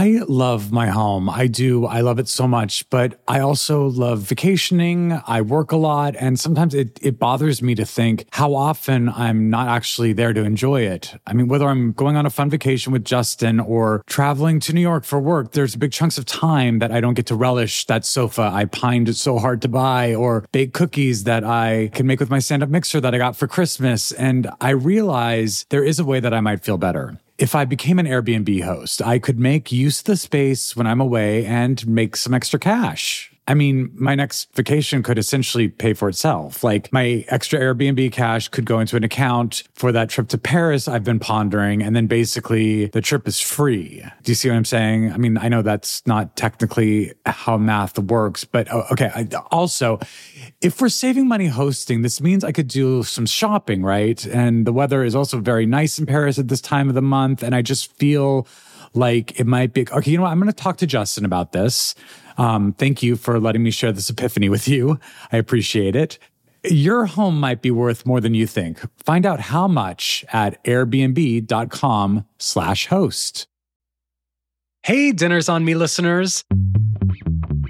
I love my home. I do. I love it so much, but I also love vacationing. I work a lot, and sometimes it, it bothers me to think how often I'm not actually there to enjoy it. I mean, whether I'm going on a fun vacation with Justin or traveling to New York for work, there's big chunks of time that I don't get to relish that sofa I pined so hard to buy or bake cookies that I can make with my stand up mixer that I got for Christmas. And I realize there is a way that I might feel better if I became an Airbnb host, I could make use of the space when I'm away and make some extra cash. I mean, my next vacation could essentially pay for itself. Like my extra Airbnb cash could go into an account for that trip to Paris I've been pondering. And then basically the trip is free. Do you see what I'm saying? I mean, I know that's not technically how math works, but oh, okay. I, also, if we're saving money hosting, this means I could do some shopping, right? And the weather is also very nice in Paris at this time of the month. And I just feel like it might be okay. You know what? I'm going to talk to Justin about this. Um, thank you for letting me share this epiphany with you. I appreciate it. Your home might be worth more than you think. Find out how much at airbnb.com slash host. Hey, Dinners on Me listeners.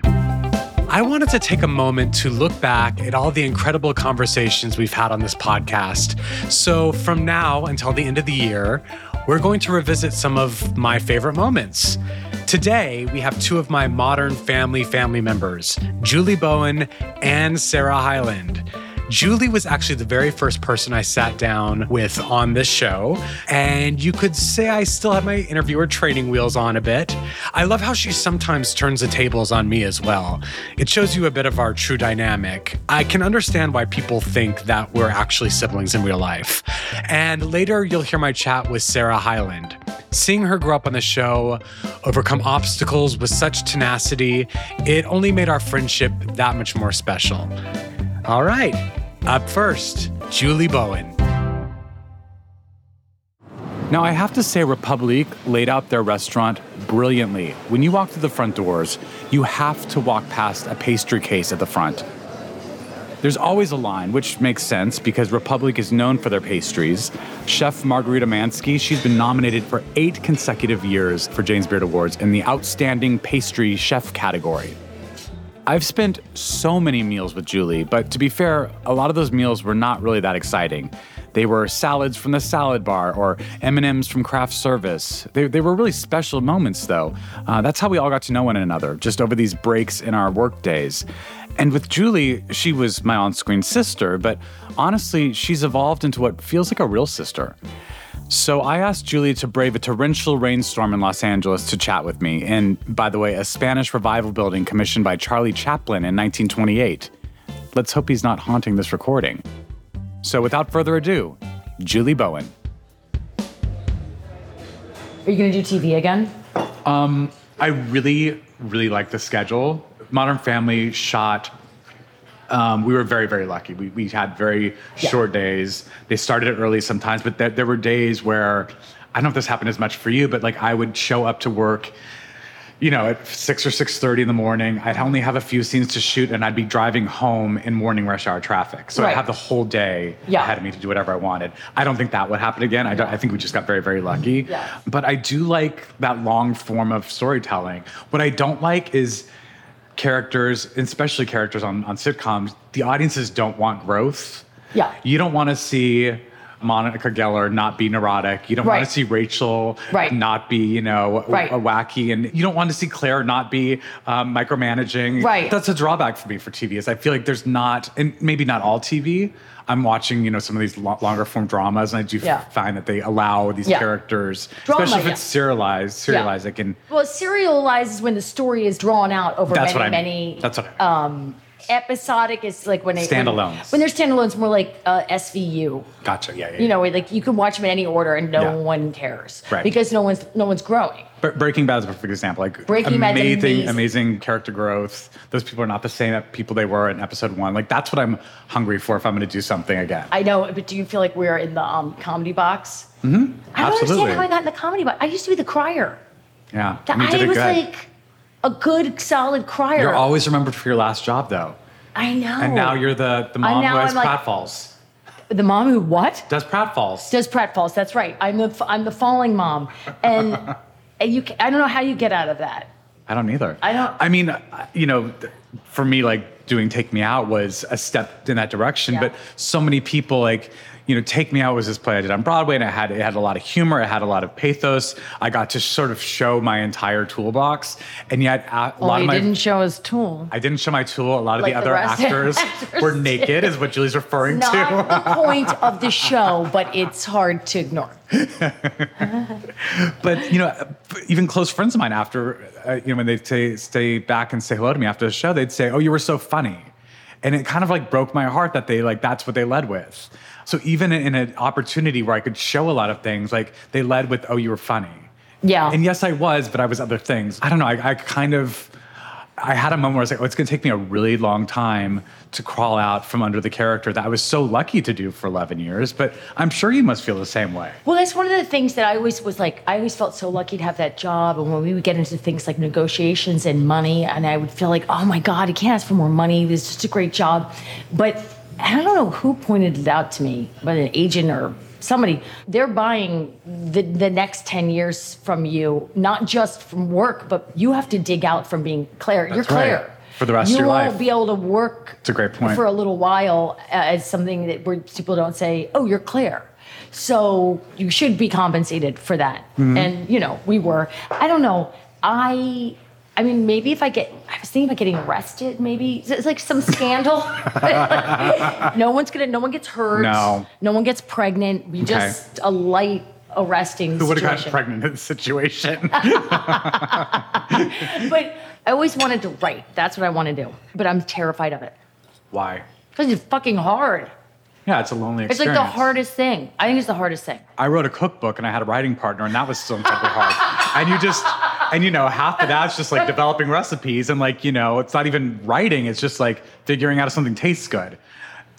I wanted to take a moment to look back at all the incredible conversations we've had on this podcast. So, from now until the end of the year, we're going to revisit some of my favorite moments. Today, we have two of my modern family family members, Julie Bowen and Sarah Hyland. Julie was actually the very first person I sat down with on this show. And you could say I still have my interviewer training wheels on a bit. I love how she sometimes turns the tables on me as well. It shows you a bit of our true dynamic. I can understand why people think that we're actually siblings in real life. And later, you'll hear my chat with Sarah Hyland. Seeing her grow up on the show, overcome obstacles with such tenacity, it only made our friendship that much more special. All right, up first, Julie Bowen. Now, I have to say, Republique laid out their restaurant brilliantly. When you walk through the front doors, you have to walk past a pastry case at the front. There's always a line, which makes sense because Republique is known for their pastries. Chef Margarita Manzke, she's been nominated for eight consecutive years for James Beard Awards in the Outstanding Pastry Chef category. I've spent so many meals with Julie, but to be fair, a lot of those meals were not really that exciting. They were salads from the salad bar or M&Ms from craft service. They, they were really special moments, though. Uh, that's how we all got to know one another, just over these breaks in our work days. And with Julie, she was my on screen sister, but honestly, she's evolved into what feels like a real sister. So I asked Julie to brave a torrential rainstorm in Los Angeles to chat with me, and by the way, a Spanish revival building commissioned by Charlie Chaplin in 1928. Let's hope he's not haunting this recording. So without further ado, Julie Bowen. Are you going to do TV again? Um, I really, really like the schedule. Modern Family shot. Um, we were very, very lucky. We, we had very Yeah. short days. They started early sometimes, but there, there were days where I don't know if this happened as much for you, but like I would show up to work, you know, at six or six thirty in the morning. I'd only have a few scenes to shoot, and I'd be driving home in morning rush hour traffic. So I'd have the whole day Yeah. ahead of me to do whatever I wanted. I don't think that would happen again. I, don't, I think we just got very, very lucky. Yeah. But I do like that long form of storytelling. What I don't like is characters, especially characters on, on sitcoms, the audiences don't want growth. Yeah. You don't want to see Monica Geller not be neurotic. You don't want to see Rachel Right. not be, you know, Right. a wacky, and you don't want to see Claire not be um, micromanaging. Right. That's a drawback for me for TV. Is I feel like there's not, and maybe not all TV. I'm watching, you know, some of these lo- longer form dramas, and I do Yeah. find that they allow these Yeah. characters, Drama, especially if yeah. it's serialized, serialized. It can. Well, serialized is when the story is drawn out over That's many, what I mean. many. That's what I mean. um, episodic is like when it Standalones. When, when there's standalones, more like uh, SVU. Gotcha. Yeah. yeah, You know, like you can watch them in any order and no Yeah. one cares Right. because no one's no one's growing. Bre- Breaking Bad is a perfect example. Like Breaking amazing, amazing. amazing character growth. Those people are not the same people they were in episode one. Like that's what I'm hungry for if I'm going to do something again. I know, but do you feel like we're in the um, comedy box? Mm-hmm. I don't Absolutely. understand how I got in the comedy box. I used to be the crier. yeah, I, did it was good. like a good, solid crier. You're always remembered for your last job, though, I know. and now you're the the mom who has I'm like- pratfalls. the mom who what? Does pratfalls? Does pratfalls? That's right. I'm the I'm the falling mom, and And you, I don't know how you get out of that. I don't either. I don't- I mean, you know, for me, like doing Take Me Out was a step in that direction. Yeah. But so many people, like, you know, Take Me Out was this play I did on Broadway, and it had it had a lot of humor, it had a lot of pathos. I got to sort of show my entire toolbox, and yet a, a Well, lot of my didn't show his tool. I didn't show my tool. A lot of Like the the other rest- actors, actors were naked, is what Julie's referring Not to. the point of the show, but it's hard to ignore. but you know, even close friends of mine, after uh, you know, when they say stay back and say hello to me after the show, they'd say, "Oh, you were so funny," and it kind of like broke my heart that they like that's what they led with. So even in an opportunity where I could show a lot of things, like they led with, "Oh, you were funny." Yeah. And yes, I was, but I was other things. I don't know. I, I kind of, I had a moment where I was like, oh, it's going to take me a really long time to crawl out from under the character that I was so lucky to do for 11 years. But I'm sure you must feel the same way. Well, that's one of the things that I always was like, I always felt so lucky to have that job. And when we would get into things like negotiations and money, and I would feel like, oh my God, I can't ask for more money. This is just a great job. But I don't know who pointed it out to me, but an agent or somebody, they're buying the, the next 10 years from you, not just from work, but you have to dig out from being Claire. You're That's right. Claire. For the rest you of your life you won't be able to work It's a great point. for a little while as something that where people don't say, "Oh, you're Claire." So you should be compensated for that. Mm-hmm. And you know, we were. I don't know. I. I mean, maybe if I get, I was thinking about getting arrested. Maybe it's like some scandal. no one's gonna. No one gets hurt. No. No one gets pregnant. We just a light arresting. Situation. Who would have gotten pregnant in this situation? But I always wanted to write. That's what I want to do. But I'm terrified of it Why? because it's fucking hard. Yeah, it's a lonely experience. It's like the hardest thing. I think it's the hardest thing. I wrote a cookbook and I had a writing partner, and that was still incredibly hard. And you just, and you know, half of that's just like developing recipes, and like, you know, it's not even writing, it's just like figuring out if something tastes good.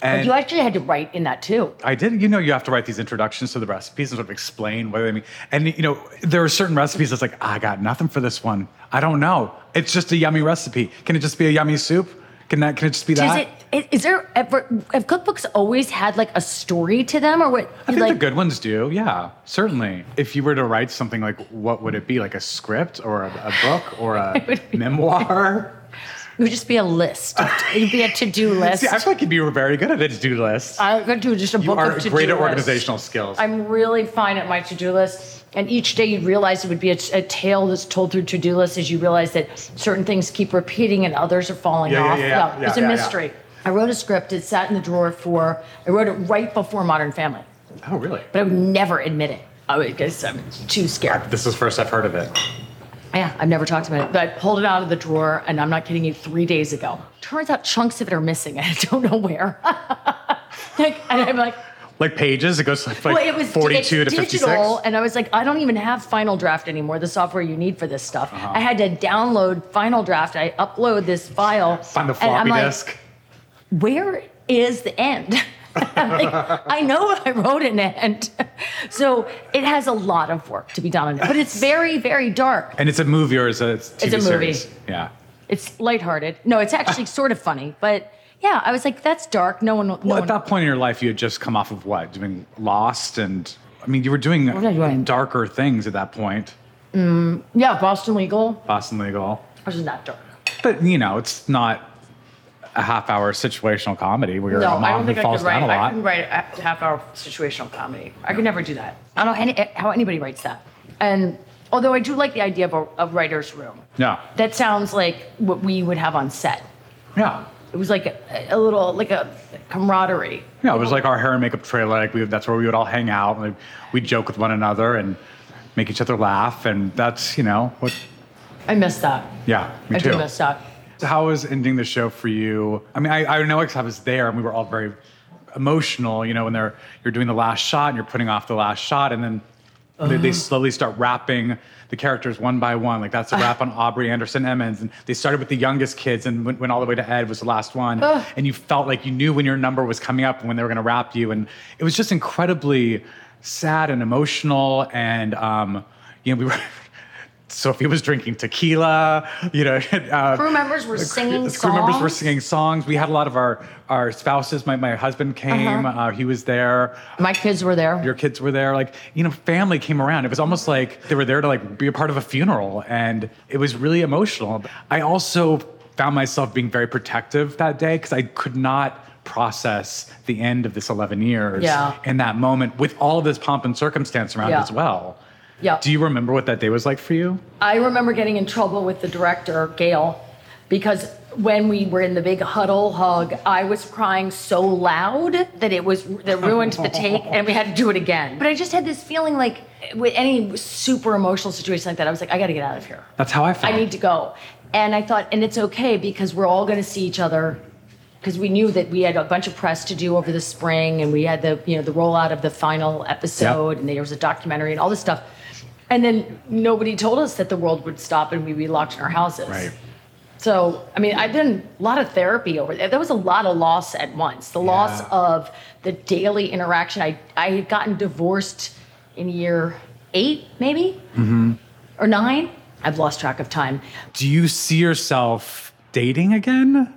And You actually had to write in that too. I did, you know, you have to write these introductions to the recipes and sort of explain what they mean. And, you know, there are certain recipes that's like, ah, I got nothing for this one. I don't know. It's just a yummy recipe. Can it just be a yummy soup? Can that, can it just be Does that? it? Is there ever? Have cookbooks always had like a story to them, or what? I think like, the good ones do, yeah, certainly. If you were to write something like, what would it be? Like a script or a, a book or a memoir? It would just be a list. It'd be a to-do list. See, I feel like you'd be very good at a to-do list. I could do just a You book are of to-do great at organizational skills. I'm really fine at my to-do list. And each day you'd realize it would be a, a tale that's told through to-do lists as you realize that certain things keep repeating and others are falling Yeah, yeah, off. yeah, yeah, it's yeah, a yeah. mystery. I wrote a script. It sat in the drawer for. I wrote it right before Modern Family, oh, really? but I would never admit it. I because I'm too scared. This is the first I've heard of it. Yeah, I've never talked about it, but I pulled it out of the drawer, and I'm not kidding you, three days ago. Turns out chunks of it are missing, and I don't know where. like, and I'm like, Like pages, it goes like, well, it was 42 it's to digital, 56. and I was like, I don't even have Final Draft anymore, the software you need for this stuff. Uh-huh. I had to download Final Draft. I upload this file. Find the and I'm floppy like, disk. Where is the end? Like, I know I wrote an end. So it has a lot of work to be done on it, but it's very, very dark. And it's a movie or is it a TV It's a movie. series? Yeah. It's lighthearted. No, it's actually sort of funny, but yeah, I was like, that's dark. No one, no Well, one. at that point in your life, you had just come off of what? Doing Lost and, I mean, you were doing doing? darker things at that point. Mm, yeah, Boston Legal Boston Legal. Which is not dark. But, you know, it's not a half hour situational comedy where No, a I mom don't who think I falls could write. down a I lot. couldn't write a half-hour situational comedy. I could never do that. I don't know any, how anybody writes that. And although I do like the idea of a, a writer's room, Yeah. that sounds like what we would have on set. Yeah. It was like a, a little like a camaraderie. Yeah, it was like our hair and makeup trailer. Like we, that's where we would all hang out. Like we'd joke with one another and make each other laugh. And that's, you know, what, I miss that. yeah, me I too. do miss that. How was ending the show for you? I mean, I, I know because I was there and we were all very emotional, you know, when they're, you're doing the last shot and you're putting off the last shot and then they, Uh-huh. they slowly start wrapping the characters one by one. Like that's a wrap on Aubrey Anderson Emmons. And they started with the youngest kids and went, went all the way to Ed was the last one. Ugh. And you felt like you knew when your number was coming up and when they were going to wrap you. And it was just incredibly sad and emotional. And, um, you know, we were Sophie was drinking tequila. You know, uh, Crew members were singing crew members were songs. singing songs. We had a lot of our our spouses. My my husband came. Uh-huh. uh he was there. My kids were there. Your kids were there. Like you know, family came around. It was almost like they were there to like be a part of a funeral, and it was really emotional. I also found myself being very protective that day because I could not process the end of this 11 years Yeah. in that moment with all of this pomp and circumstance around Yeah. as well. Yeah. Do you remember what that day was like for you? I remember getting in trouble with the director, Gail, because when we were in the big huddle hug, I was crying so loud that it was that ruined the take, and we had to do it again. But I just had this feeling like with any super emotional situation like that, I was like, I got to get out of here. That's how I felt. I need to go. And I thought, and it's okay because we're all going to see each other because we knew that we had a bunch of press to do over the spring and we had the, you know, the rollout of the final episode and there was a documentary and all this stuff. And then nobody told us that the world would stop and we'd be locked in our houses. Right. So, I mean, I've done a lot of therapy over there. There was a lot of loss at once. The loss of the daily interaction. I, I had gotten divorced in year eight, maybe, Mm-hmm. or nine. I've lost track of time. Do you see yourself dating again?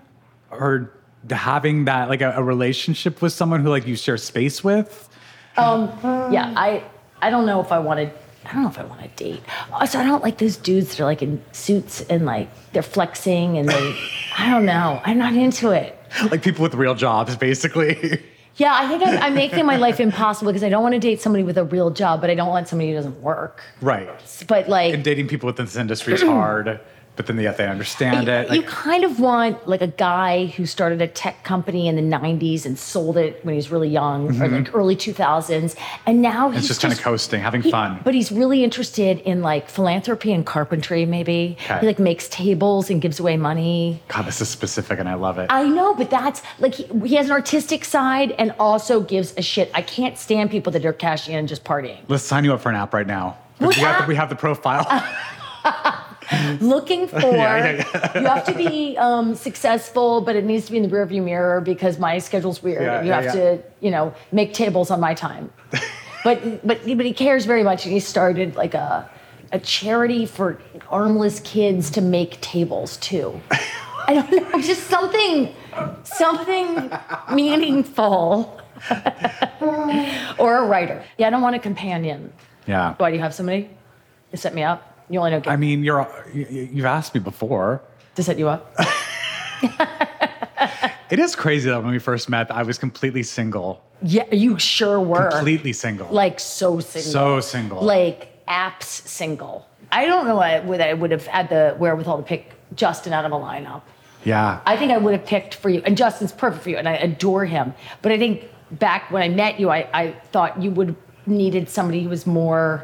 Or having that, like a, a relationship with someone who like you share space with? Um, Yeah, I I don't know if I wanted. I don't know if I want to date. Also, I don't like those dudes that are like in suits and like they're flexing and they. I don't know. I'm not into it. Like people with real jobs, basically. Yeah, I think I'm, I'm making my life impossible because I don't want to date somebody with a real job, but I don't want somebody who doesn't work. right. But like, And dating people within this industry is hard, but then yet they understand it. You Like, kind of want like a guy who started a tech company in the 90s and sold it when he was really young or like early 2000s. And now he's Mm-hmm. it's just kind of coasting, having he- fun. But he's really interested in like philanthropy and carpentry, maybe. Okay. He like makes tables and gives away money. God, this is specific and I love it. I know, but that's like he, he has an artistic side and also gives a shit. I can't stand people that are cashing in and just partying. Let's sign you up for an app right now. What We have, the, we have the profile. looking for Yeah, yeah, you have to be um, successful but it needs to be in the rearview mirror because my schedule's weird. Yeah, you yeah, have yeah. to you know make tables on my time. But but but he cares very much and he started like a a charity for armless kids to make tables too. I don't know just something something meaningful. Or a writer. Yeah i don't want a companion. Yeah. why do you have somebody to set me up you only know I mean, you're you, you've asked me before. to set you up It is crazy that when we first met, I was completely single. Yeah, you sure were. Completely single. Like so single. So single. Like apps single. I don't know why- whether I would have had the wherewithal to pick Justin out of a lineup. yeah. I think I would have picked for you, and Justin's perfect for you, and I adore him. But I think back when I met you, I, I thought you would needed somebody who was more,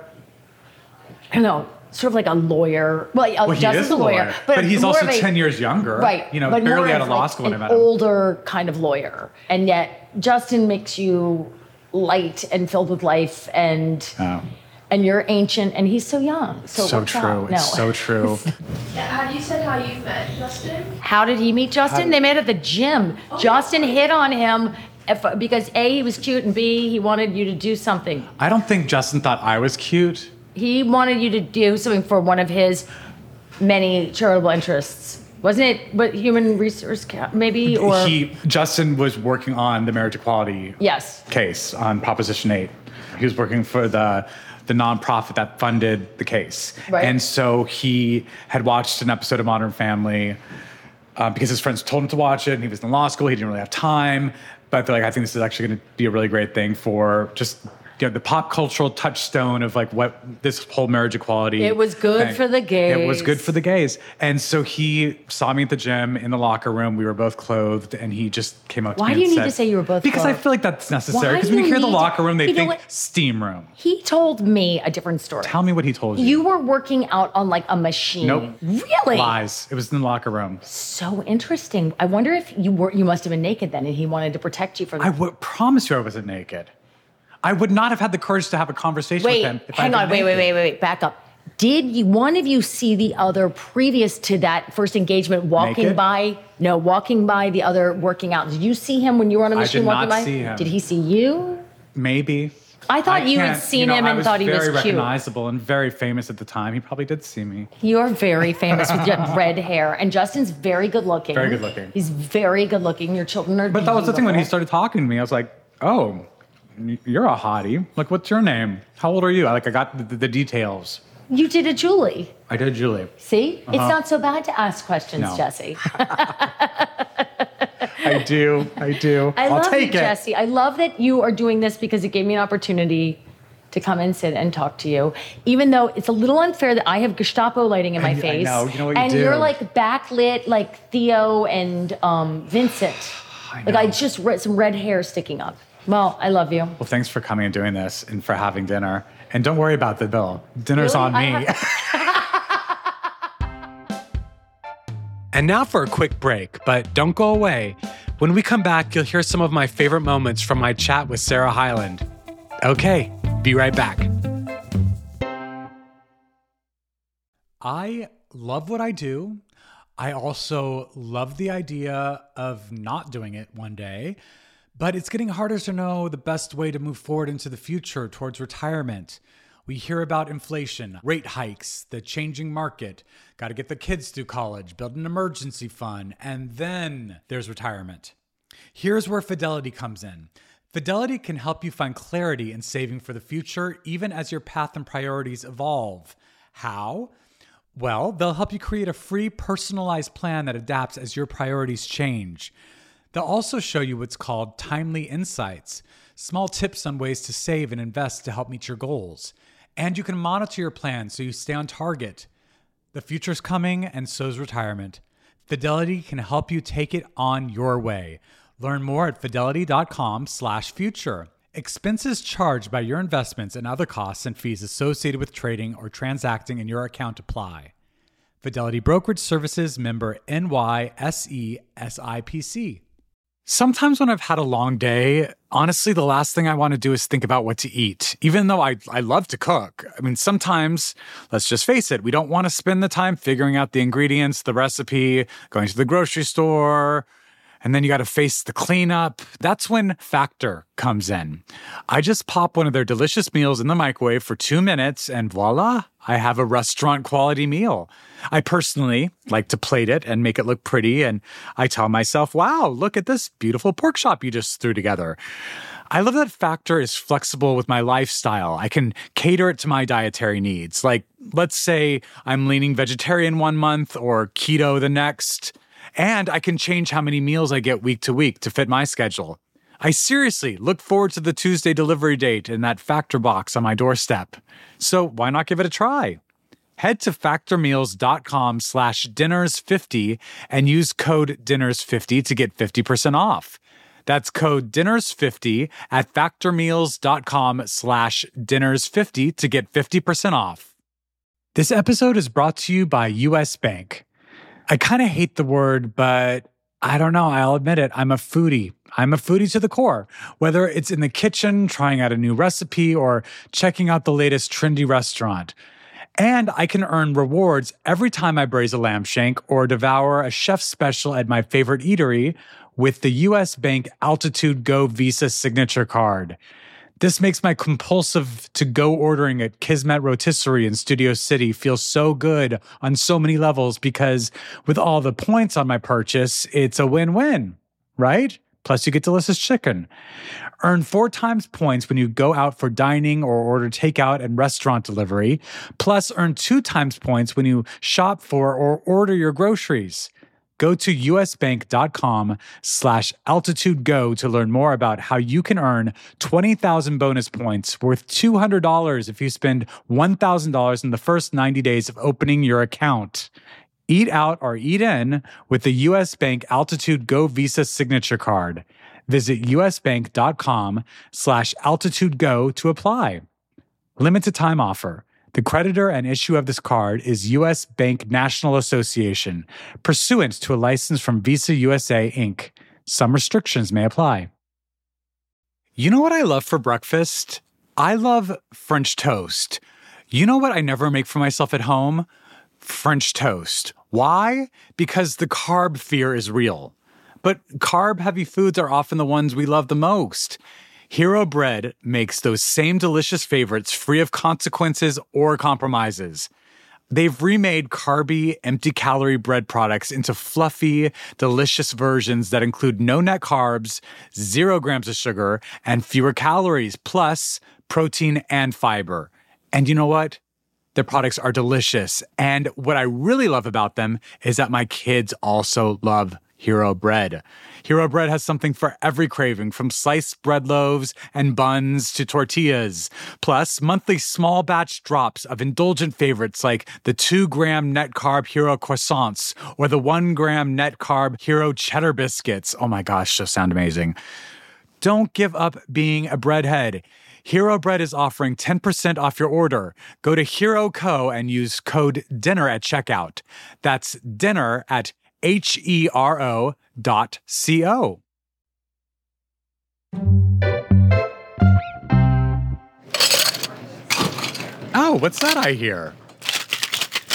I don't know, sort of like a lawyer. Well, well, he Justin's is a lawyer, but, he's also a- 10 years younger. Right. You know, but more barely out of law like school when I an met him. older kind of lawyer. And yet Justin makes you light and filled with life and Oh. and you're ancient and he's so young. So, So true. out. It's so true. Yeah, have you said how you met Justin? How did he meet Justin? They met at the gym. Oh, Justin hit on him if, because A, he was cute, and B, he wanted you to do something. I don't think Justin thought I was cute. He wanted you to do something for one of his many charitable interests. Wasn't it what human resource ca- maybe or he Justin was working on the marriage equality Yes. case on Proposition 8. He was working for the the nonprofit that funded the case. Right. And so he had watched an episode of Modern Family uh, because his friends told him to watch it and he was in law school. He didn't really have time. But they're like, I think this is actually going to be a really great thing for just you know, the pop cultural touchstone of like what this whole marriage equality. It was good for the gays. It was good for the gays. And so he saw me at the gym in the locker room. We were both clothed, and he just came up to Why do you need said- to say you were both Because I feel like that's necessary. Because when you you hear the locker room, they you think steam room. He told me a different story. Tell me what he told you. You were working out on like a machine. Nope. Really? Lies. It was in the locker room. So interesting. I wonder if you were you must have been naked then and he wanted to protect you from I would promise you I wasn't naked. I would not have had the courage to have a conversation Wait, with him. if I hang had on, wait, wait, wait, wait, wait, back up. Did you, one of you see the other previous to that first engagement walking Naked? by? No, walking by the other working out. Did you see him when you were on a I machine did walking not by? see him. Did he see you? Maybe. I thought you had seen know, him and thought he was very cute. recognizable and very famous at the time. He probably did see me. You're very famous with your red hair, and Justin's very good looking. Very good looking. He's very good looking. Your children are. But that was the thing when he started talking to me. I was like, "Oh, you're a hottie. Like, what's your name? How old are you?" Like I got the, the details. You did a Julie. I did, Julie. See, it's not so bad to ask questions, Uh-huh. No. Jesse. I do. I do. I will love take you, it. Jesse. I love that you are doing this because it gave me an opportunity to come and sit and talk to you. Even though it's a little unfair that I have Gestapo lighting in my I- I face. know. You know what you and do. you're like backlit like Theo and um, Vincent. I like I just read some red hair sticking up. Well, I love you. Well, thanks for coming and doing this and for having dinner. And don't worry about the bill. Dinner's Really? on me. And now for a quick break, but don't go away. When we come back, you'll hear some of my favorite moments from my chat with Sarah Hyland. Okay, be right back. I love what I do. I also love the idea of not doing it one day, but it's getting harder to know the best way to move forward into the future towards retirement. We hear about inflation, rate hikes, the changing market, got to get the kids through college, build an emergency fund, and then there's retirement. Here's where Fidelity comes in. Fidelity can help you find clarity in saving for the future, even as your path and priorities evolve. How? Well, they'll help you create a free, personalized plan that adapts as your priorities change. They'll also show you what's called timely insights, small tips on ways to save and invest to help meet your goals. And you can monitor your plan so you stay on target. The future's coming, and so's retirement. Fidelity can help you take it on your way. Learn more at fidelity.com/future. Expenses charged by your investments and other costs and fees associated with trading or transacting in your account apply. Fidelity Brokerage Services member NYSE SIPC. Sometimes when I've had a long day, honestly, the last thing I want to do is think about what to eat, even though I, I love to cook. I mean, sometimes, let's just face it, we don't want to spend the time figuring out the ingredients, the recipe, going to the grocery store, and then you got to face the cleanup. That's when Factor comes in. I just pop one of their delicious meals in the microwave for two minutes, and voila, I have a restaurant quality meal. I personally like to plate it and make it look pretty, and I tell myself, wow, look at this beautiful pork chop you just threw together. I love that Factor is flexible with my lifestyle. I can cater it to my dietary needs. Like, let's say I'm leaning vegetarian one month or keto the next. And I can change how many meals I get week to week to fit my schedule. I seriously look forward to the Tuesday delivery date and that factor box on my doorstep. So why not give it a try? Head to factormeals.com slash dinners50 and use code dinners50 to get 50% off. That's code dinners50 at factormeals.com slash dinners50 to get 50% off. This episode is brought to you by US Bank. I kind of hate the word, but I don't know. I'll admit it. I'm a foodie. I'm a foodie to the core. Whether it's in the kitchen, trying out a new recipe, or checking out the latest trendy restaurant. And I can earn rewards every time I braise a lamb shank or devour a chef special at my favorite eatery with the US Bank Altitude Go Visa signature card. This makes my compulsive to go ordering at Kismet Rotisserie in Studio City feel so good on so many levels because with all the points on my purchase, it's a win win, right? Plus, you get delicious chicken. Earn four times points when you go out for dining or order takeout and restaurant delivery. Plus, earn two times points when you shop for or order your groceries. Go to usbank.com slash altitude go to learn more about how you can earn 20,000 bonus points worth $200 if you spend $1,000 in the first 90 days of opening your account. Eat out or eat in with the US Bank Altitude Go Visa signature card. Visit usbank.com slash altitude go to apply. Limited time offer. The creditor and issue of this card is U.S. Bank National Association, pursuant to a license from Visa USA Inc. Some restrictions may apply. You know what I love for breakfast? I love French toast. You know what I never make for myself at home? French toast. Why? Because the carb fear is real. But carb heavy foods are often the ones we love the most. Hero Bread makes those same delicious favorites free of consequences or compromises. They've remade carby, empty calorie bread products into fluffy, delicious versions that include no net carbs, zero grams of sugar, and fewer calories, plus protein and fiber. And you know what? Their products are delicious. And what I really love about them is that my kids also love Hero Bread. Hero Bread has something for every craving, from sliced bread loaves and buns to tortillas. Plus, monthly small batch drops of indulgent favorites like the 2 gram net carb Hero croissants or the 1 gram net carb Hero cheddar biscuits. Oh my gosh, those sound amazing. Don't give up being a breadhead. Hero Bread is offering 10% off your order. Go to Hero Co and use code DINNER at checkout. That's dinner at H E R O dot C O. Oh, what's that I hear?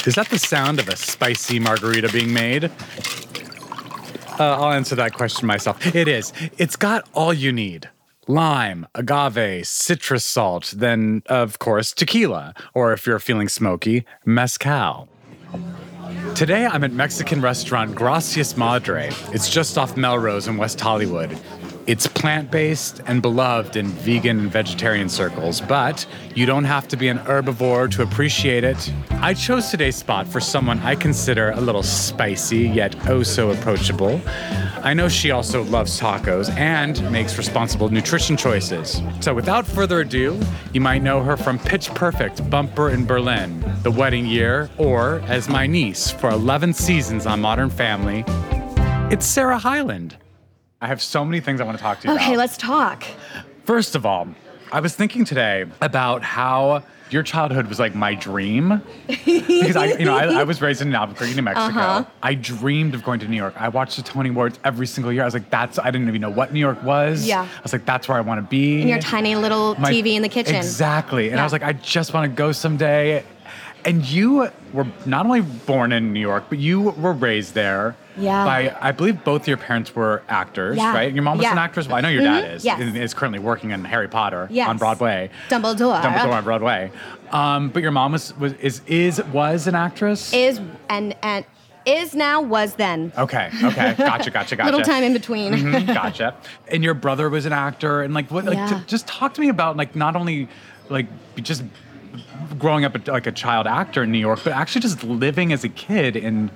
Is that the sound of a spicy margarita being made? Uh, I'll answer that question myself. It is. It's got all you need lime, agave, citrus salt, then, of course, tequila, or if you're feeling smoky, mezcal. Today I'm at Mexican restaurant Gracias Madre. It's just off Melrose in West Hollywood. It's plant based and beloved in vegan and vegetarian circles, but you don't have to be an herbivore to appreciate it. I chose today's spot for someone I consider a little spicy, yet oh so approachable. I know she also loves tacos and makes responsible nutrition choices. So without further ado, you might know her from Pitch Perfect, Bumper in Berlin, The Wedding Year, or as my niece for 11 seasons on Modern Family. It's Sarah Hyland. I have so many things I want to talk to you about. Okay, let's talk. First of all, I was thinking today about how your childhood was like my dream because I, you know, I, I was raised in Albuquerque, New Mexico. Uh-huh. I dreamed of going to New York. I watched the Tony Awards every single year. I was like, that's. I didn't even know what New York was. Yeah. I was like, that's where I want to be. In your tiny little My- TV in the kitchen. Exactly. And I was like, I just want to go someday. And you were not only born in New York, but you were raised there. Yeah. By I believe both your parents were actors, Yeah. right? Your mom was Yeah. an actress. Well, I know your dad Mhm. is. Yes. Is currently working on Harry Potter Yes. on Broadway. Dumbledore. Dumbledore on Broadway. Um, but your mom was, was is is was an actress. Is and and is now was then. okay. Okay. Gotcha. Gotcha. Gotcha. Little time in between. Mhm, gotcha. And your brother was an actor, and like what? Like, Yeah. t- just talk to me about like not only like just growing up a, like a child actor in New York, but actually just living as a kid in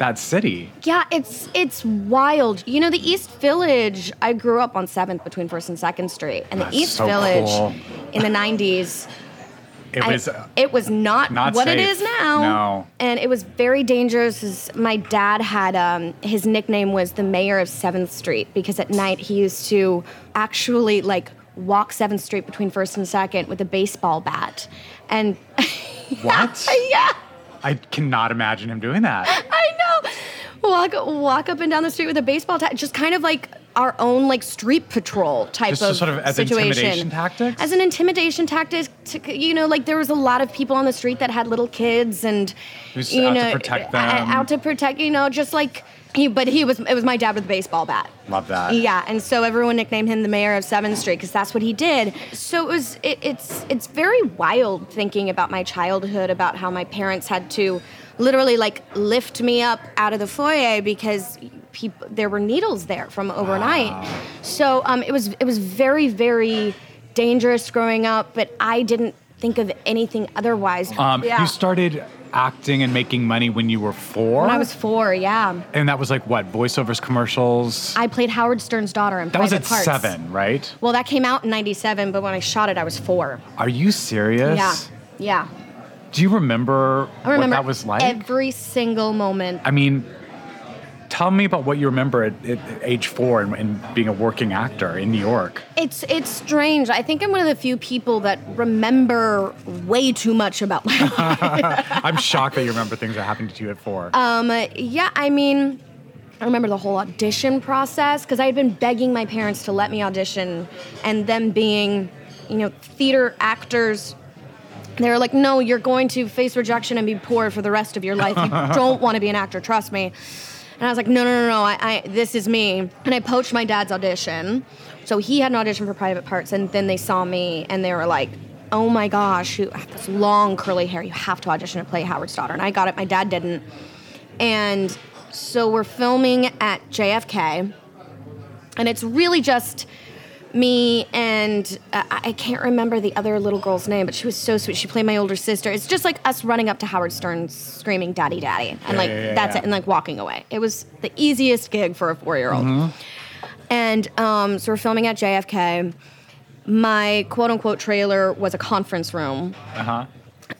that city. Yeah, it's it's wild. You know, the East Village. I grew up on Seventh between First and Second Street, and the East so Village cool. in the '90s. It I- was. uh, it was not, not what it safe. is now. No. And it was very dangerous. My dad had um, his nickname was the mayor of Seventh Street because at night he used to actually like walk Seventh Street between First and Second with a baseball bat, and what? yeah, I cannot imagine him doing that. I know. Walk walk up and down the street with a baseball bat, just kind of like our own like street patrol type Just of sort of as situation. intimidation tactics? As an intimidation tactic, to, you know, like there was a lot of people on the street that had little kids and Who's you out to know protect uh, them. out to protect, you know, just like he. But he was it was my dad with a baseball bat. Love that. Yeah, and so everyone nicknamed him the mayor of Seventh Street because that's what he did. So it was it, it's it's very wild thinking about my childhood, about how my parents had to literally like lift me up out of the foyer because people there were needles there from overnight. So um, it was it was very very dangerous growing up, but I didn't think of anything otherwise. Um, yeah. You started acting and making money when you were four. when I was four, yeah. and that was like what voiceovers, commercials. I played Howard Stern's daughter in that was Private at Parts. seven, right? Well, that came out in '97, but when I shot it, I was four. Are you serious? Yeah, yeah. Do you remember, I remember what that was like? every single moment. I mean, tell me about what you remember at, at age four and, and being a working actor in New York. It's it's strange. I think I'm one of the few people that remember way too much about my life. I'm shocked that you remember things that happened to you at four. um, yeah, I mean, I remember the whole audition process because I had been begging my parents to let me audition, and them being, you know, theater actors. They were like, "No, you're going to face rejection and be poor for the rest of your life. You don't want to be an actor. Trust me." And I was like, no, no, no, no, I, I, this is me. And I poached my dad's audition. So he had an audition for private parts, and then they saw me, and they were like, oh my gosh, you have this long curly hair. You have to audition to play Howard's daughter. And I got it. My dad didn't. And so we're filming at JFK, and it's really just me and uh, I can't remember the other little girl's name, but she was so sweet. She played my older sister. It's just like us running up to Howard Stern screaming "Daddy, Daddy," and like yeah, yeah, that's yeah. it, and like walking away. It was the easiest gig for a four-year-old. Mm-hmm. And um, so we're filming at JFK. My quote unquote trailer was a conference room. Uh huh.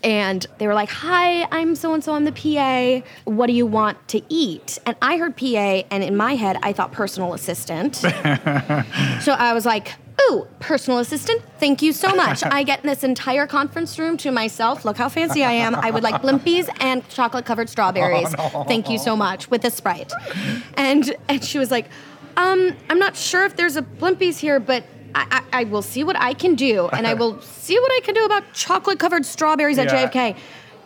And they were like, Hi, I'm so and so, I'm the PA. What do you want to eat? And I heard PA, and in my head, I thought personal assistant. so I was like, Ooh, personal assistant, thank you so much. I get this entire conference room to myself. Look how fancy I am. I would like blimpies and chocolate covered strawberries. Thank you so much with a Sprite. And, and she was like, um, I'm not sure if there's a blimpies here, but I, I, I will see what I can do, and I will see what I can do about chocolate covered strawberries at Yeah. JFK.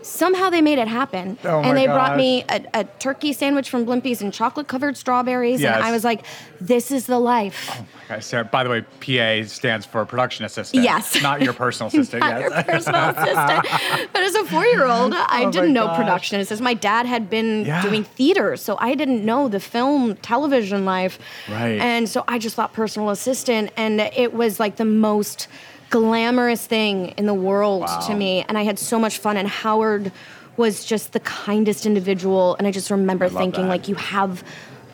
Somehow they made it happen, Oh my and they brought me a, a turkey sandwich from Blimpies and chocolate covered strawberries, Yes. and I was like, "This is the life." Oh okay, Sarah, by the way, PA stands for production assistant. Yes. Not your personal assistant. Not yes. your personal assistant. But as a four-year-old, I Oh didn't know gosh. production assistants. My dad had been Yeah. doing theater, so I didn't know the film, television life. Right. And so I just thought personal assistant, and it was like the most glamorous thing in the world Wow. to me. And I had so much fun. And Howard was just the kindest individual. And I just remember love thinking, that. like, you have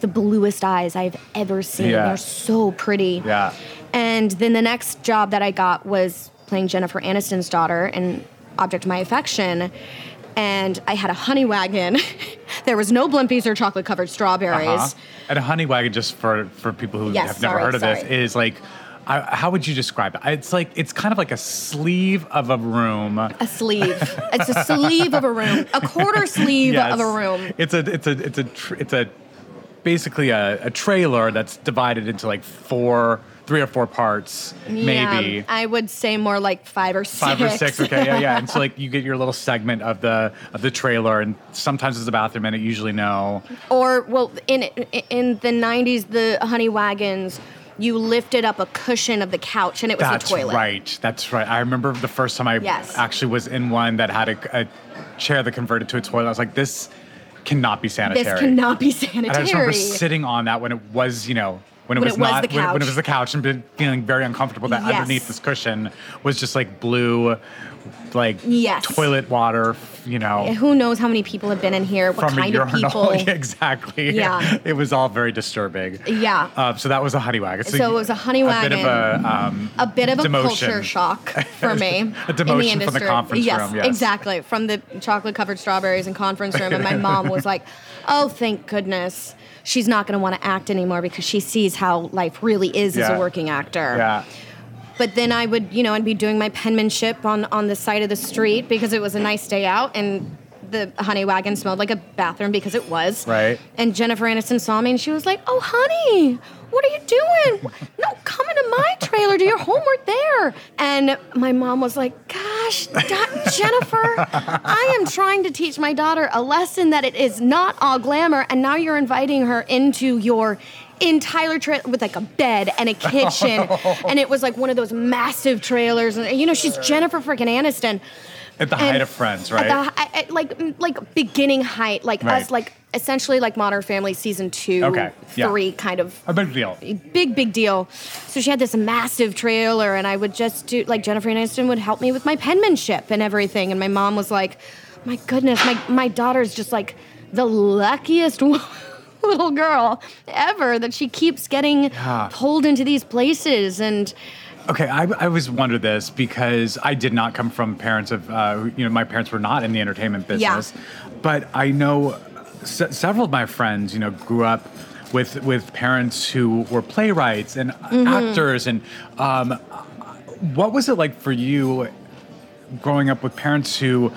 the bluest eyes I've ever seen. Yeah. They're so pretty. Yeah. And then the next job that I got was playing Jennifer Aniston's daughter in Object of My Affection. And I had a honey wagon. there was no blimpies or chocolate covered strawberries. Uh-huh. And a honey wagon, just for for people who Yes, have never sorry, heard of this, is like. I, how would you describe it? It's like it's kind of like a sleeve of a room. A sleeve. it's a sleeve of a room. A quarter sleeve Yes. of a room. It's a it's a it's a tr- it's a basically a, a trailer that's divided into like four, three or four parts, maybe. Yeah, I would say more like five or six. Five or six, okay, yeah, yeah. And so like you get your little segment of the of the trailer, and sometimes it's a bathroom and it, usually no. Or well, in in the '90s, the honey wagons, you lifted up a cushion of the couch, and it was That's the toilet. right. That's right. I remember the first time I Yes. actually was in one that had a, a chair that converted to a toilet. I was like, this cannot be sanitary. This cannot be And I just remember sitting on that when it was, you know, when it When was it was not the when, when it was the couch and been feeling very uncomfortable that Yes. underneath this cushion was just like blue, like Yes. toilet water, you know. Who knows how many people have been in here? What kind of people? Yeah, exactly. Yeah. It was all very disturbing. Yeah. Uh, so that was a honey wagon. So it was a honey wagon A bit of a, um, a bit of a culture shock for me. A in demotion the from the industry. conference yes, room, yes. exactly. From the chocolate covered strawberries and conference room. And my mom was like, oh, thank goodness. She's not going to want to act anymore because she sees how life really is as a working actor. Yeah. But then I would, you know, I'd be doing my penmanship on, on the side of the street because it was a nice day out and the honey wagon smelled like a bathroom because it was. Right. And Jennifer Aniston saw me and she was like, Oh, honey, what are you doing? No, come into my trailer, do your homework there. And my mom was like, Gosh, Jennifer, I am trying to teach my daughter a lesson that it is not all glamour. And now you're inviting her into your entire trailer with like a bed and a kitchen. and it was like one of those massive trailers. And, you know, she's Jennifer freaking Aniston. At the And height of Friends, right? The, at, like like beginning height, like Right. us, like essentially like Modern Family season two, Okay, yeah. three, kind of a big deal. big big deal. So she had this massive trailer, and I would just do like Jennifer Aniston would help me with my penmanship and everything, and my mom was like, "My goodness, my my daughter's just like the luckiest." little girl ever that she keeps getting Yeah. pulled into these places and Okay, I, I always wondered this because I did not come from parents of, uh, you know, my parents were not in the entertainment Yeah. business. But I know se- several of my friends, you know, grew up with with parents who were playwrights and Mm-hmm. actors. And um, what was it like for you growing up with parents who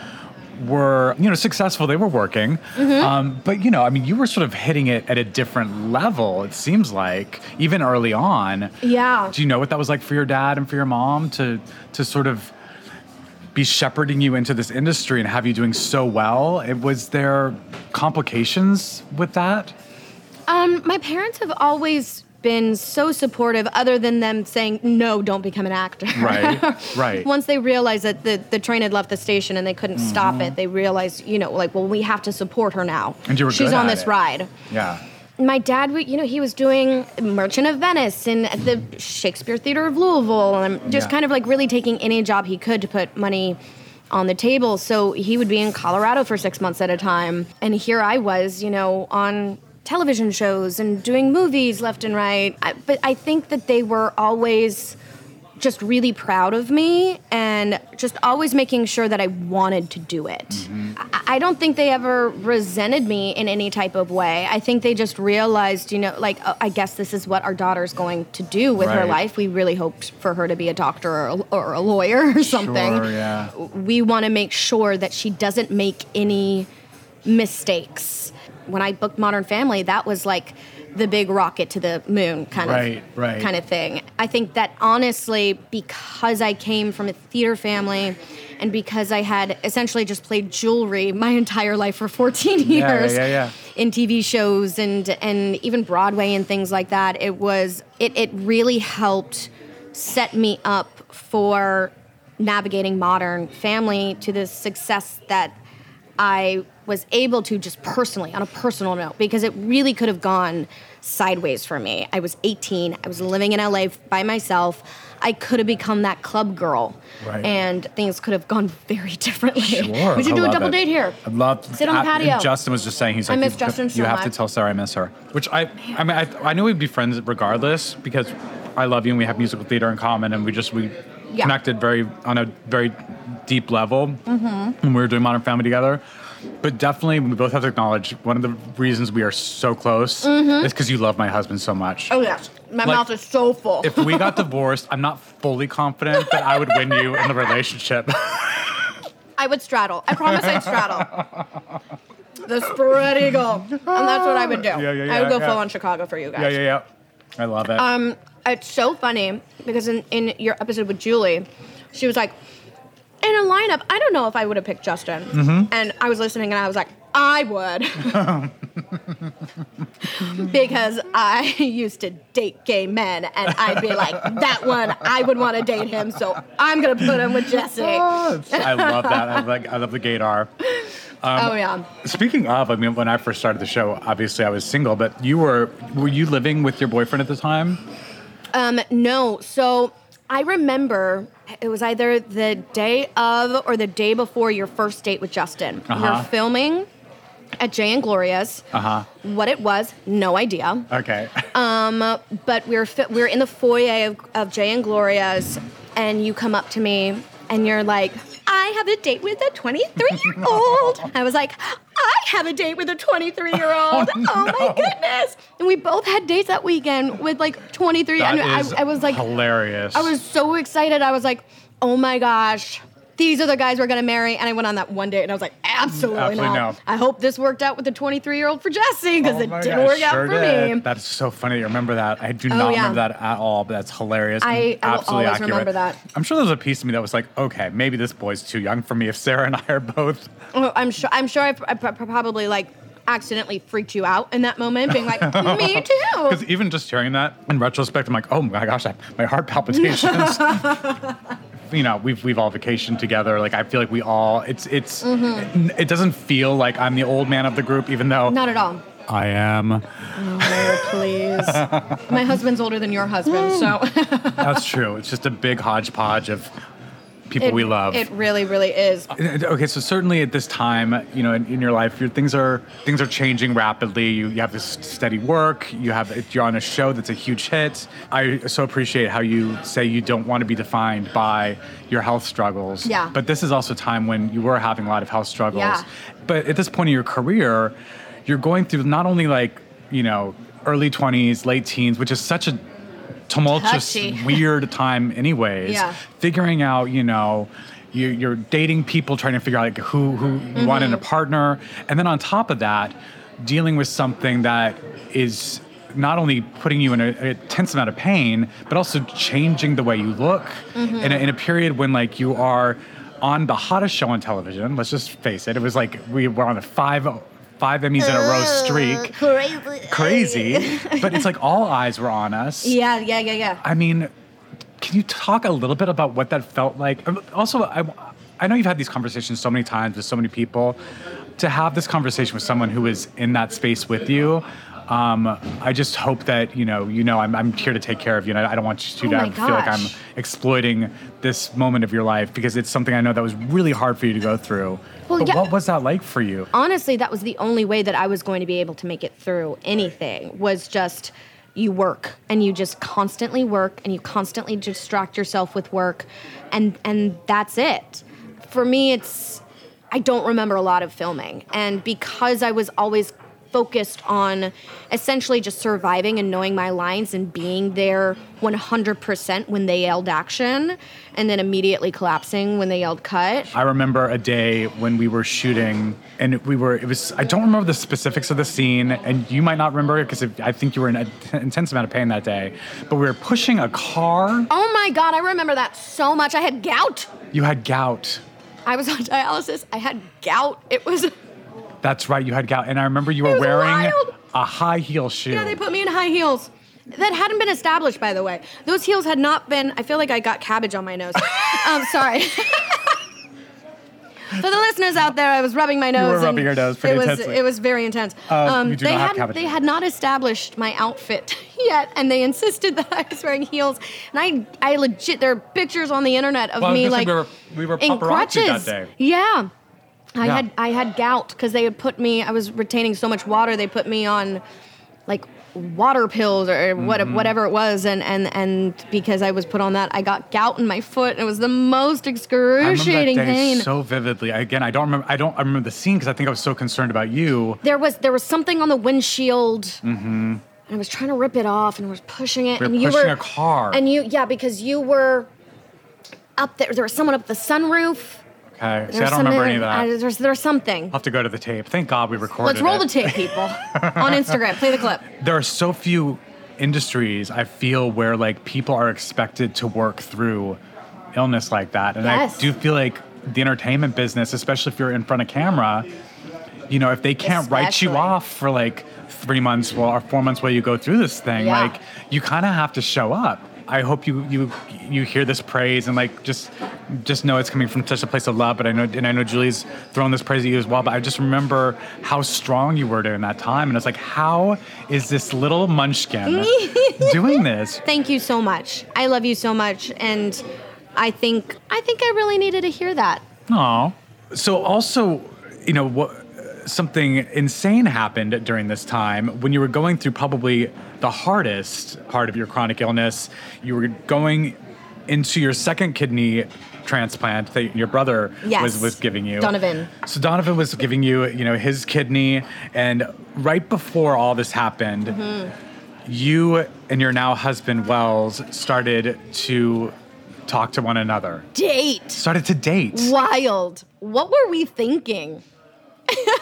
were you know successful they were working Mm-hmm. um, but you know i mean you were sort of hitting it at a different level it seems like even early on Yeah. do you know what that was like for your dad and for your mom to to sort of be shepherding you into this industry and have you doing so well it was there complications with that Um, my parents have always been so supportive, other than them saying, no, don't become an actor. Right, right. Once they realized that the, the train had left the station and they couldn't mm-hmm. stop it, they realized, you know, like, well, we have to support her now. And you were She's on this it. ride. Yeah. My dad, would- you know, he was doing Merchant of Venice and at the Shakespeare Theater of Louisville, and just Yeah. kind of like really taking any job he could to put money on the table. So he would be in Colorado for six months at a time, and here I was, you know, on television shows and doing movies left and right. I, but I think that they were always just really proud of me and just always making sure that I wanted to do it. Mm-hmm. I, I don't think they ever resented me in any type of way. I think they just realized, you know, like, oh, I guess this is what our daughter's going to do with her life. We really hoped for her to be a doctor or a, or a lawyer or something. Sure, yeah. We want to make sure that she doesn't make any mistakes. When I booked Modern Family, that was like the big rocket to the moon kind Right, of right. kind of thing. I think that honestly, because I came from a theater family and because I had essentially just played jewelry my entire life for 14 years Yeah, yeah, yeah, in TV shows and and even Broadway and things like that, it was it it really helped set me up for navigating modern family to the success that I was able to just personally, on a personal note, because it really could have gone sideways for me. I was 18, I was living in LA by myself. I could have become that club girl, Right. and things could have gone very differently. Sure. We should do a double it. date here. I'd love to Sit on the patio. Justin was just saying he's like, I miss you, Justin so you have to tell Sarah I miss her. Which I, I mean, I, I knew we'd be friends regardless because I love you and we have musical theater in common and we just we Yeah. connected very on a very deep level Mm-hmm. when we were doing Modern Family together. But definitely, we both have to acknowledge one of the reasons we are so close is because you love my husband so much. Mm-hmm. Oh yes, my Like, mouth is so full. If we got divorced, I'm not fully confident that I would win you in the relationship. I would straddle. I promise I'd straddle. The spread eagle. And that's what I would do. Yeah, yeah, I would go yeah. full on Chicago for you guys. yeah, yeah, yeah. I love it. Um, it's so funny because in, in your episode with Julie, she was like, in a lineup, I don't know if I would have picked Justin. Mm-hmm. And I was listening and I was like, I would. because I used to date gay men and I'd be like, that one, I would want to date him, so I'm going to put him with Jesse. I love that. I like. I love the gaydar. oh, yeah. Speaking of, I mean, when I first started the show, obviously I was single, but you were. Were you living with your boyfriend at the time? Um, no. So I remember it was either the day of or the day before your first date with Justin. Uh-huh. were filming at Jay and Gloria's. Uh huh. What it was, no idea. Okay. Um, But we we're fi- we we're in the foyer of, of Jay and Gloria's, and you come up to me and you're like, "I have a date with a 23 year old." I was like, "I have a date with a 23 year old." Oh, my goodness! And we both had dates that weekend with like 23. That and I, I was like, hilarious. I was so excited. I was like, oh my gosh, these are the guys we're gonna marry. And I went on that one date and I was like, absolutely, Absolutely not. no. I hope this worked out with the 23 year old for Jesse because Oh it didn't work out for did. me. That's so funny. that You remember that? I do Oh, not yeah. remember that at all. But that's hilarious. I- absolutely always accurate. remember that. I'm sure there was a piece of me that was like, okay, maybe this boy's too young for me. If Sarah and I are both. Oh, I'm sure. I'm sure. I, I probably like accidentally freaked you out in that moment, being like, me too. Because even just hearing that in retrospect, I'm like, oh my gosh, I, my heart palpitations. you know, we've we've all vacationed together. Like I feel like we all. It's it's. It doesn't feel like I'm the old man of the group, even though Mm-hmm. Not at all. I am. Oh, please. My husband's older than your husband, so That's true. It's just a big hodgepodge of people it, we love. It really, really is. Okay, so certainly at this time, you know, in, in your life, your things are things are changing rapidly. You, you have this steady work. You have you're on a show that's a huge hit. I so appreciate how you say you don't want to be defined by your health struggles. Yeah. But this is also a time when you were having a lot of health struggles. Yeah. But at this point in your career, you're going through not only like you know early 20s, late teens, which is such a tumultuous, Touchy. weird time, anyways. Yeah. Figuring out, you know, you, you're dating people, trying to figure out like who who you want in a Mm-hmm. partner, and then on top of that, dealing with something that is not only putting you in a, a tense amount of pain, but also changing the way you look Mm-hmm. in, a, in a period when like you are on the hottest show on television. Let's just face it. It was like we were on a five five Emmys in a row streak. Crazy. Crazy. but it's like all eyes were on us. Yeah, yeah, yeah, yeah. I mean, can you talk a little bit about what that felt like? Also, I, I know you've had these conversations so many times with so many people. To have this conversation with someone who is in that space with you, um, I just hope that you know, you know, I'm, I'm here to take care of you, and I, I don't want you Oh to my feel like I'm exploiting this moment of your life because it's something I know that was really hard for you to go through. Well, but yeah. what was that like for you? honestly, that was the only way that I was going to be able to make it through anything was just you work and you just constantly work and you constantly distract yourself with work and and that's it. For me it's I don't remember a lot of filming and because I was always focused on essentially just surviving and knowing my lines and being there 100% when they yelled action and then immediately collapsing when they yelled cut. I remember a day when we were shooting, and we were. It was. I don't remember the specifics of the scene, and you might not remember it because I think you were in an intense amount of pain that day. But we were pushing a car. Oh my god, I remember that so much. I had gout. You had gout. I was on dialysis. I had gout. It was That's right. You had gout, and I remember you were wearing wild. a high heel shoe. yeah, they put me in high heels. That hadn't been established, by the way. Those heels had not been. I feel like I got cabbage on my nose. um, sorry. For the listeners out there, I was rubbing my nose. were and rubbing your nose pretty it was, intensely. It was very intense. Uh, you do they not have had cabbage. they had not established my outfit yet, and they insisted that I was wearing heels. And I, I legit, there are pictures on the internet of Well, me like we were- we were in paparazzi that crutches. day. Yeah. I Yeah. had I had gout because they had put me. I was retaining so much water. They put me on like water pills or what, Mm-hmm. whatever it was, and and and because I was put on that, I got gout in my foot. And it was the most I that excruciating pain. so vividly. Again, I don't remember. I don't I remember the scene because I think I was so concerned about you. there was there was something on the windshield. Mm-hmm. And I was trying to rip it off, and I was pushing it. We were and you pushing were a car. And you, yeah, because you were up there. There was someone up the sunroof. Okay, see, I don't remember any of that. I- there was, there was something. I'll have to go to the tape. Thank God we recorded Let's roll it. the tape, people. on Instagram, play the clip. there are so few industries I feel where like people are expected to work through illness like that, and Yes. I do feel like the entertainment business, especially if you're in front of camera, you know, if they can't write you off for like three months while or four months while you go through this thing, Yeah. like you kind of have to show up. I hope you you you hear this praise and like just just know it's coming from such a place of love. But I know and I know Julie's throwing this praise at you as well. But I just remember how strong you were during that time, and it's like, how is this little munchkin doing this? Thank you so much. I love you so much, and I think I think I really needed to hear that. Oh, so also, you know what? Something insane happened during this time when you were going through probably the hardest part of your chronic illness. You were going into your second kidney transplant that your brother Yes. was was giving you. Donovan. So Donovan was giving you, you know, his kidney, and right before all this happened, Mm-hmm. you and your now husband Wells started to talk to one another. Date. Started to date. Wild. What were we thinking?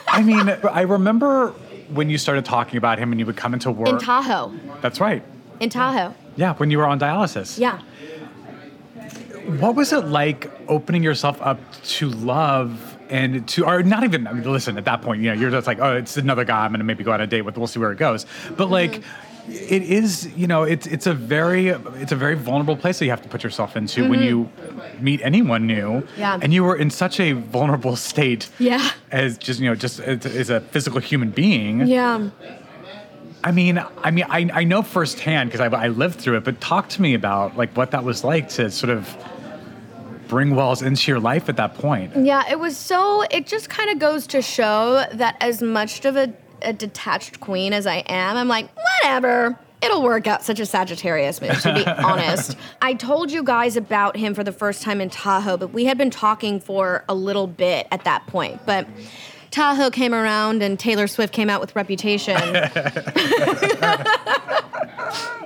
I mean, I remember when you started talking about him and you would come into work. In Tahoe. That's right. In Tahoe. Yeah, when you were on dialysis. Yeah. What was it like opening yourself up to love and to, or not even, I mean, listen, at that point, you know, you're just like, oh, it's another guy I'm going to maybe go on a date with. We'll see where it goes. But like, Mm-hmm. It is, you know, it's it's a very it's a very vulnerable place that you have to put yourself into when you meet anyone new. Mm-hmm. Yeah. And you were in such a vulnerable state. Yeah. As just you know, just as, as a physical human being. Yeah. I mean, I mean, I, I know firsthand because I, I lived through it. But talk to me about like what that was like to sort of bring Wells into your life at that point. Yeah, it was so. It just kind of goes to show that as much of a, a detached queen as I am, I'm like, whatever. It'll work out. Such a Sagittarius move, to be honest. I told you guys about him for the first time in Tahoe, but we had been talking for a little bit at that point. But Tahoe came around and Taylor Swift came out with Reputation.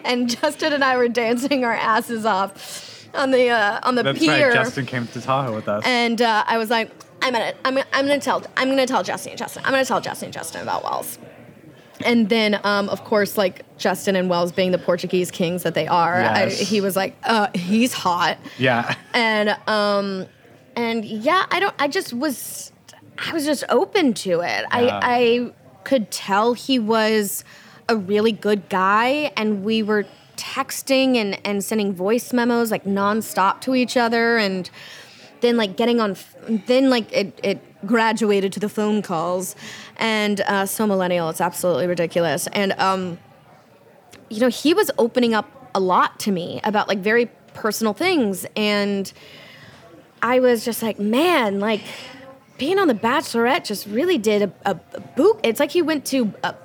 and Justin and I were dancing our asses off on the uh, on the That's pier. right. Justin came to Tahoe with us. And uh, I was like, I'm gonna, I'm gonna, I'm gonna tell, I'm gonna tell Justin and Justin. I'm gonna tell Justin and Justin about Wells. And then, um, of course, like Justin and Wells being the Portuguese kings that they are, I, he was like, uh, he's hot. yeah. And um, and yeah, I don't, I just was, I was just open to it. Yeah. I, I, could tell he was a really good guy, and we were texting and, and sending voice memos like nonstop to each other, and then like getting on, then like it, it graduated to the phone calls, and uh, so millennial, it's absolutely ridiculous, and um, you know, he was opening up a lot to me about like very personal things, and I was just like, man, like being on The Bachelorette just really did a, a, a boot. It's like he went to a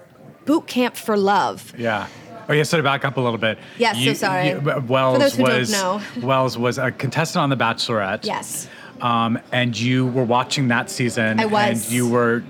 boot camp for love. Yeah. Oh yeah, so to back up a little bit. Yes, so sorry. Wells those who don't was. Wells was a contestant on The Bachelorette. Yes. Um, and you were watching that season. I was. And you were.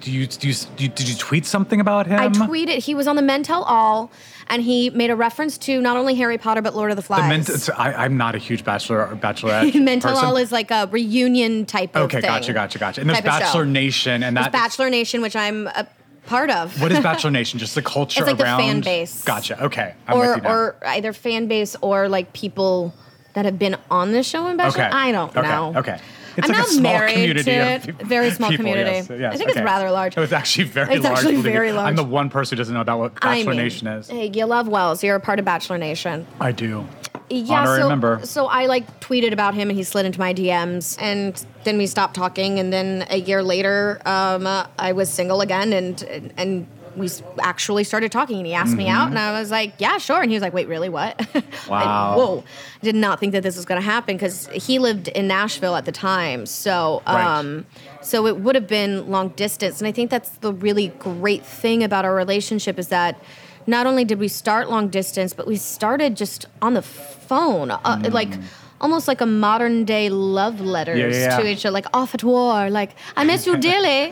Do you, do you, you did you tweet something about him? I tweeted he was on the Men Tell All, and he made a reference to not only Harry Potter but Lord of the The Flies. men, so I, I'm not a huge Bachelor or Bachelorette. Men Tell person. All is like a reunion type of thing. Okay, gotcha, gotcha, gotcha. And there's. Bachelor Nation, and that Bachelor Nation, which I'm a part of. What is Bachelor Nation? Just the culture It's like the fan base. Gotcha. Okay, I'm or with you now. or either fan base or like people that have been on the show in Bachelor. okay, I don't okay. know. Okay. It's I'm like not a small married community to of it. Very small people, community. yes, yes, I think it's okay. rather large. It's actually very It's large. actually believe me. very large. I'm the one person who doesn't know about what I Bachelor mean, Nation is. Hey, you love Wells. You're a part of Bachelor Nation. I do. Yeah, so, so I like tweeted about him and he slid into my DMs and then we stopped talking and then a year later um, uh, I was single again and and, and we actually started talking and he asked me out and I was like yeah sure. And he was like wait really? What? Mm-hmm. Wow. I, whoa did not think that this was going to happen because he lived in Nashville at the time. So Right. um, so it would have been long distance. And I think that's the really great thing about our relationship is that not only did we start long distance, but we started just on the phone, uh, like almost like a modern day love letters Mm. Yeah, yeah, to each other, like off at war, like I miss you dearly,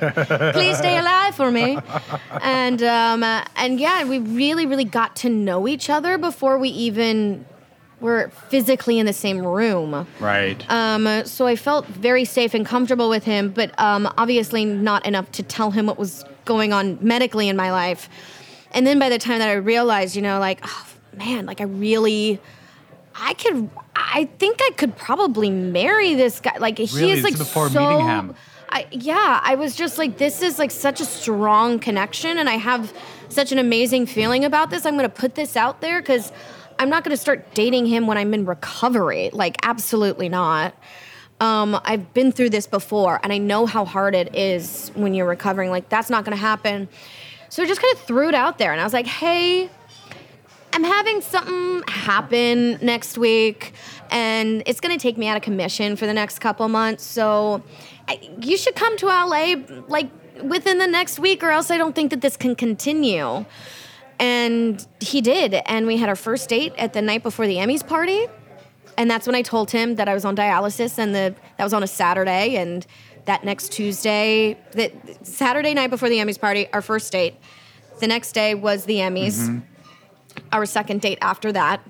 please stay alive for me, and um, uh, and yeah, we really really got to know each other before we even were physically in the same room. Right. Um, so I felt very safe and comfortable with him, but um, obviously not enough to tell him what was going on medically in my life. And then by the time that I realized, you know, like, oh, man, like I really, I could, I think I could probably marry this guy. Like he Really? is like This is before so. meeting him? I, yeah, I was just like, this is like such a strong connection, and I have such an amazing feeling about this. I'm gonna put this out there because I'm not gonna start dating him when I'm in recovery. Like, absolutely not. Um, I've been through this before, and I know how hard it is when you're recovering. Like, that's not gonna happen. So I just kind of threw it out there, and I was like, hey, I'm having something happen next week, and it's gonna take me out of commission for the next couple months. So I, you should come to LA like within the next week, or else I don't think that this can continue. And he did, and we had our first date at the night before the Emmys party, and that's when I told him that I was on dialysis, and the that was on a Saturday, and that next Tuesday, that Saturday night before the Emmys party, our first date. The next day was the Emmys mm-hmm. our second date after that.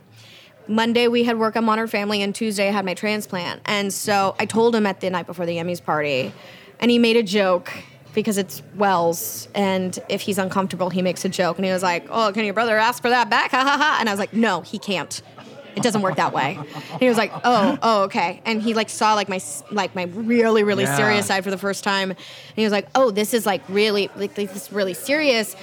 Monday we had work on Modern Family, and Tuesday I had my transplant. And so I told him at the night before the Emmys party, and he made a joke because it's Wells, and if he's uncomfortable, he makes a joke, and he was like, "Oh, can your brother ask for that back?" Ha ha ha! And I was like, "No, he can't. It doesn't work that way." And he was like, "Oh, oh, okay." And he like saw like my like my really really Yeah. serious side for the first time, and he was like, "Oh, this is like really like this is really serious."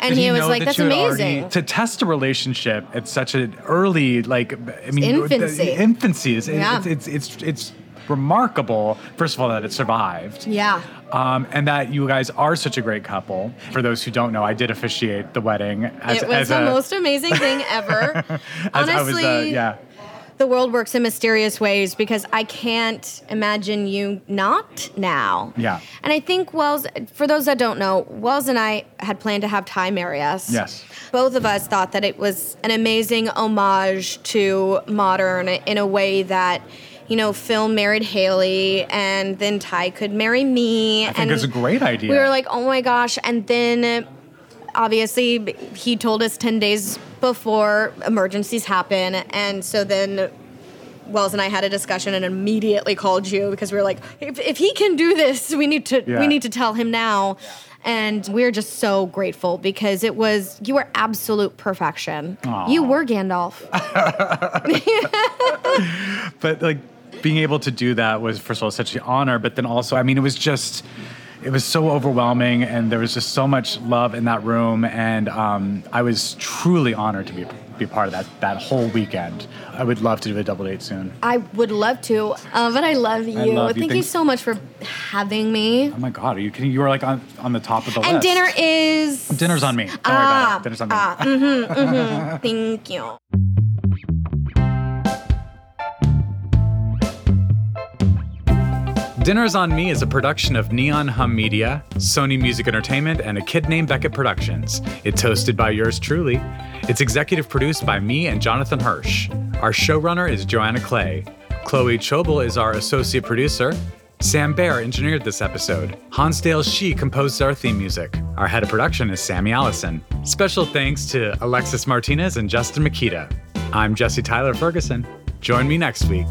And Did he was like, that "That's had already- amazing." to test a relationship at such an early, like, I mean, infancy. The infancy is Yeah. it's, it's it's it's remarkable. First of all, that it survived. Yeah. Um, and that you guys are such a great couple. For those who don't know, I did officiate the wedding. As, it was as the a, most amazing thing ever. Honestly, was, uh, yeah. the world works in mysterious ways because I can't imagine you not now. Yeah. And I think Wells, for those that don't know, Wells and I had planned to have Ty marry us. Yes. Both of us thought that it was an amazing homage to modern in a way that. You know, Phil married Haley, and then Ty could marry me. I think it's a great idea. We were like, oh my gosh! And then obviously he told us 10 days before emergencies happen and so then wells and i had a discussion and immediately called you because we were like if, if he can do this we need to Yeah. we need to tell him now and we're just so grateful because it was you were absolute perfection you were gandalf but like being able to do that was first of all such an honor but then also i mean it was just it was so overwhelming, and there was just so much love in that room, and um, I was truly honored to be be part of that that whole weekend. I would love to do a double date soon. I would love to, uh, but I love you. love you. Thank you Thanks. so much for having me. Oh my God, are you kidding? You were like on, on the top of the And list. And dinner is. Dinner's on me. Don't worry about it. Dinner's on me. Ah, mhm, mm-hmm. Thank you. Dinner's on Me is a production of Neon Hum Media, Sony Music Entertainment, and a kid named Beckett Productions. It's hosted by yours truly. It's executive produced by me and Jonathan Hirsch. Our showrunner is Joanna Clay. Chloe Chobel is our associate producer. Sam Baer engineered this episode. Hansdale Hsu composed our theme music. Our head of production is Sammy Allison. Special thanks to Alexis Martinez and Justin Mikita. I'm Jesse Tyler Ferguson. Join me next week.